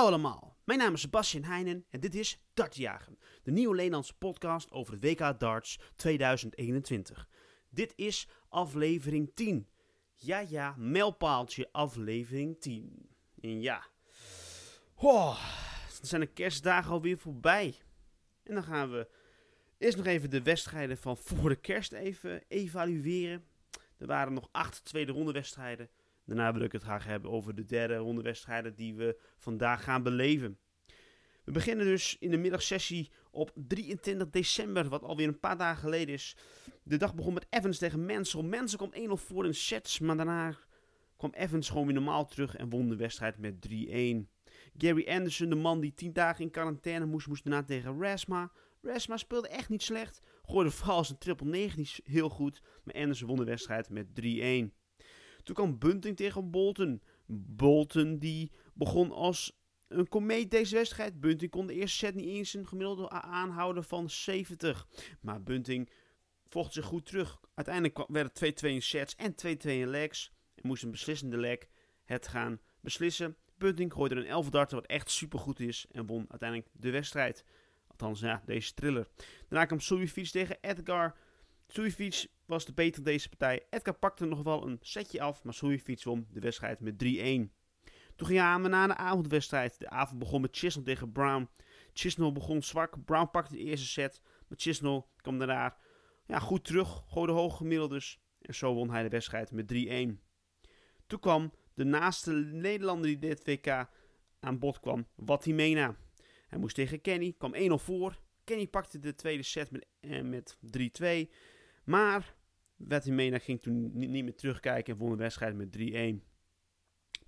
Hallo allemaal, mijn naam is Sebastian Heijnen en dit is Dartjagen, de nieuwe Nederlandse podcast over het WK Darts 2021. Dit is aflevering 10. Ja, ja, mijlpaaltje aflevering 10. En ja, oh, dan zijn de kerstdagen alweer voorbij. En dan gaan we eerst nog even de wedstrijden van voor de kerst even evalueren. Er waren nog acht tweede ronde wedstrijden. Daarna wil ik het graag hebben over de derde ronde wedstrijden die we vandaag gaan beleven. We beginnen dus in de middagsessie op 23 december, wat alweer een paar dagen geleden is. De dag begon met Evans tegen Mansell. Mansell kwam 1-0 voor in sets, maar daarna kwam Evans gewoon weer normaal terug en won de wedstrijd met 3-1. Gary Anderson, de man die 10 dagen in quarantaine moest, moest daarna tegen Rasma. Rasma speelde echt niet slecht, gooide vooral zijn triple 9 niet heel goed, maar Anderson won de wedstrijd met 3-1. Toen kwam Bunting tegen Bolton. Bolton die begon als een komeet deze wedstrijd. Bunting kon de eerste set niet eens een gemiddelde aanhouden van 70. Maar Bunting vocht zich goed terug. Uiteindelijk werden het 2-2 in sets en 2-2 in legs. En moest een beslissende leg het gaan beslissen. Bunting gooide een 11 darten wat echt super goed is. En won uiteindelijk de wedstrijd. Althans, ja, deze thriller. Daarna kwam Suljovic tegen Edgar. Suljovic was de beter deze partij. Edgar pakte nog wel een setje af, maar Suljovic won de wedstrijd met 3-1. Toen gingen we naar de avondwedstrijd. De avond begon met Chisnell tegen Brown. Chisnell begon zwak. Brown pakte de eerste set. Maar Chisnell kwam daarna ja, goed terug. Gooide hoge gemiddeldes. En zo won hij de wedstrijd met 3-1. Toen kwam de naaste Nederlander die dit WK aan bod kwam. Watimena. Hij moest tegen Kenny. Kwam 1-0 voor. Kenny pakte de tweede set met, eh, met 3-2. Maar Watimena ging toen niet, meer terugkijken en won de wedstrijd met 3-1.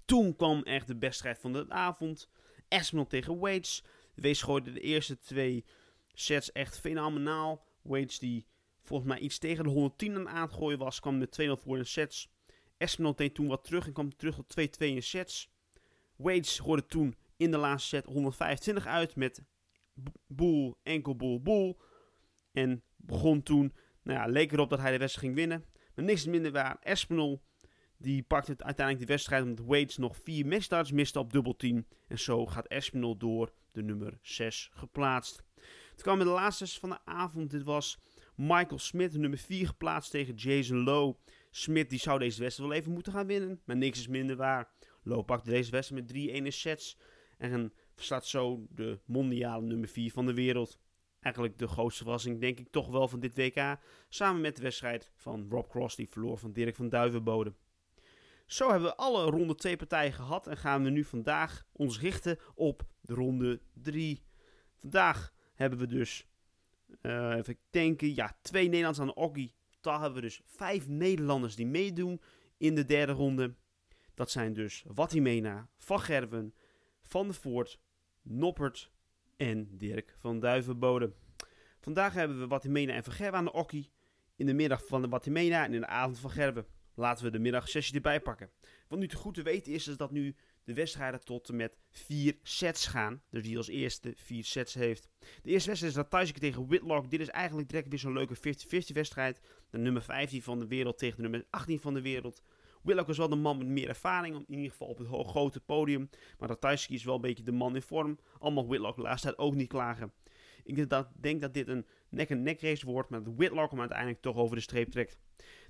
Toen kwam echt de wedstrijd van de avond. Esmond tegen Waits. Wees gooide de eerste twee sets echt fenomenaal. Waits die volgens mij iets tegen de 110 aan het gooien was, kwam met 2-0 voor in sets. Esmond deed toen wat terug en kwam terug tot 2-2 in sets. Waits gooide toen in de laatste set 125 uit met boel, enkel boel, boel. En begon toen, nou ja, leek erop dat hij de wedstrijd ging winnen. Maar niks minder waar. Espinol, die pakte uiteindelijk de wedstrijd omdat Waits nog vier misstarts miste op dubbel 10. En zo gaat Espinol door de nummer 6 geplaatst. Het kwam in de laatste van de avond. Dit was Michael Smith, nummer 4 geplaatst tegen Jason Lowe. Smith die zou deze wedstrijd wel even moeten gaan winnen, maar niks is minder waar. Lowe pakte deze wedstrijd met 3-1 in sets en verslaat zo de mondiale nummer 4 van de wereld. Eigenlijk de grootste verrassing, denk ik toch wel van dit WK. Samen met de wedstrijd van Rob Cross, die verloor van Dirk van Duivenbode. Zo hebben we alle ronde 2 partijen gehad en gaan we nu vandaag ons richten op de ronde 3. Vandaag hebben we dus, uh, even denken, ja, twee Nederlanders aan de Oggy. Totaal hebben we dus vijf Nederlanders die meedoen in de derde ronde. Dat zijn dus Watimena, Van Gerven, Van der Voort, Noppert en Dirk van Duivenbode. Vandaag hebben we Watimena en Van aan de Okkie. In de middag van de Watimena en in de avond van Gerven. Laten we de middagsessie erbij pakken. Wat nu te goed te weten is, is dat nu de wedstrijden tot en met vier sets gaan. Dus die als eerste vier sets heeft. De eerste wedstrijd is Ratajski tegen Whitlock. Dit is eigenlijk direct weer zo'n leuke 50-50 wedstrijd. De nummer 15 van de wereld tegen de nummer 18 van de wereld. Whitlock is wel de man met meer ervaring, in ieder geval op het grote podium. Maar Ratajski is wel een beetje de man in vorm. Allemaal Whitlock, tijd ook niet klagen. Ik denk dat, denk dat dit een nek-en-nek race wordt, maar dat Whitlock hem uiteindelijk toch over de streep trekt.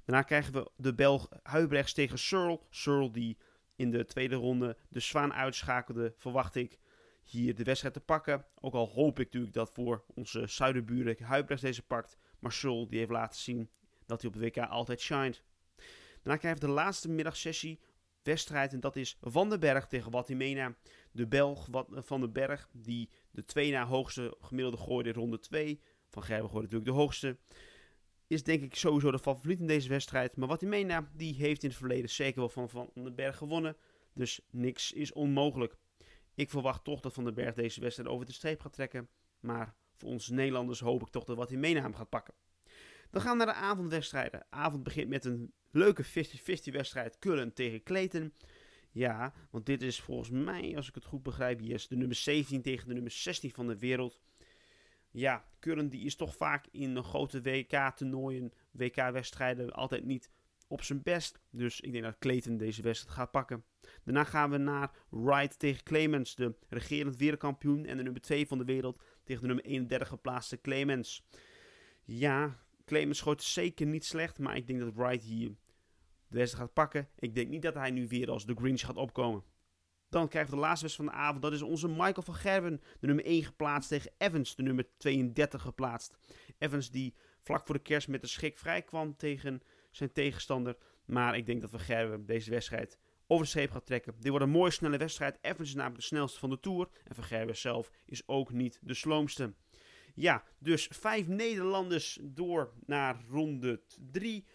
Daarna krijgen we de Belg Huibrechts tegen Searle. Searle die in de tweede ronde de Zwaan uitschakelde, verwacht ik hier de wedstrijd te pakken. Ook al hoop ik natuurlijk dat voor onze zuiderburen Huibrechts deze pakt. Maar Searle die heeft laten zien dat hij op de WK altijd shined. Daarna krijgen we de laatste middagsessie wedstrijd en dat is Van den Berg tegen Watimena. De Belg Van den Berg die de twee na hoogste gemiddelde gooide in ronde 2. Van Gerben gooide natuurlijk de hoogste is denk ik sowieso de favoriet in deze wedstrijd. Maar wat hij meenaam, die heeft in het verleden zeker wel van Van den Berg gewonnen. Dus niks is onmogelijk. Ik verwacht toch dat Van den Berg deze wedstrijd over de streep gaat trekken. Maar voor ons Nederlanders hoop ik toch dat wat hij meenaam gaat pakken. Dan gaan we naar de avondwedstrijden. De avond begint met een leuke 50-50 wedstrijd Kullen tegen Kleten. Ja, want dit is volgens mij, als ik het goed begrijp, is de nummer 17 tegen de nummer 16 van de wereld ja, Curren die is toch vaak in een grote WK-toernooien, WK-wedstrijden altijd niet op zijn best. Dus ik denk dat Clayton deze wedstrijd gaat pakken. Daarna gaan we naar Wright tegen Clemens, de regerend wereldkampioen en de nummer 2 van de wereld tegen de nummer 31 geplaatste Clemens. Ja, Clemens schoot zeker niet slecht, maar ik denk dat Wright hier de wedstrijd gaat pakken. Ik denk niet dat hij nu weer als de Grinch gaat opkomen. Dan krijgen we de laatste wedstrijd van de avond. Dat is onze Michael van Gerwen, de nummer 1 geplaatst tegen Evans, de nummer 32 geplaatst. Evans die vlak voor de kerst met de schik vrij kwam tegen zijn tegenstander. Maar ik denk dat Van Gerwen deze wedstrijd over de streep gaat trekken. Dit wordt een mooie snelle wedstrijd. Evans is namelijk de snelste van de Tour. En Van Gerwen zelf is ook niet de sloomste. Ja, dus vijf Nederlanders door naar ronde 3.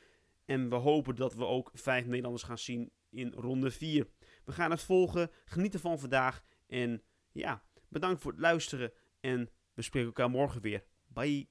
En we hopen dat we ook vijf Nederlanders gaan zien in ronde 4. We gaan het volgen. Genieten van vandaag. En ja, bedankt voor het luisteren. En we spreken elkaar morgen weer. Bye.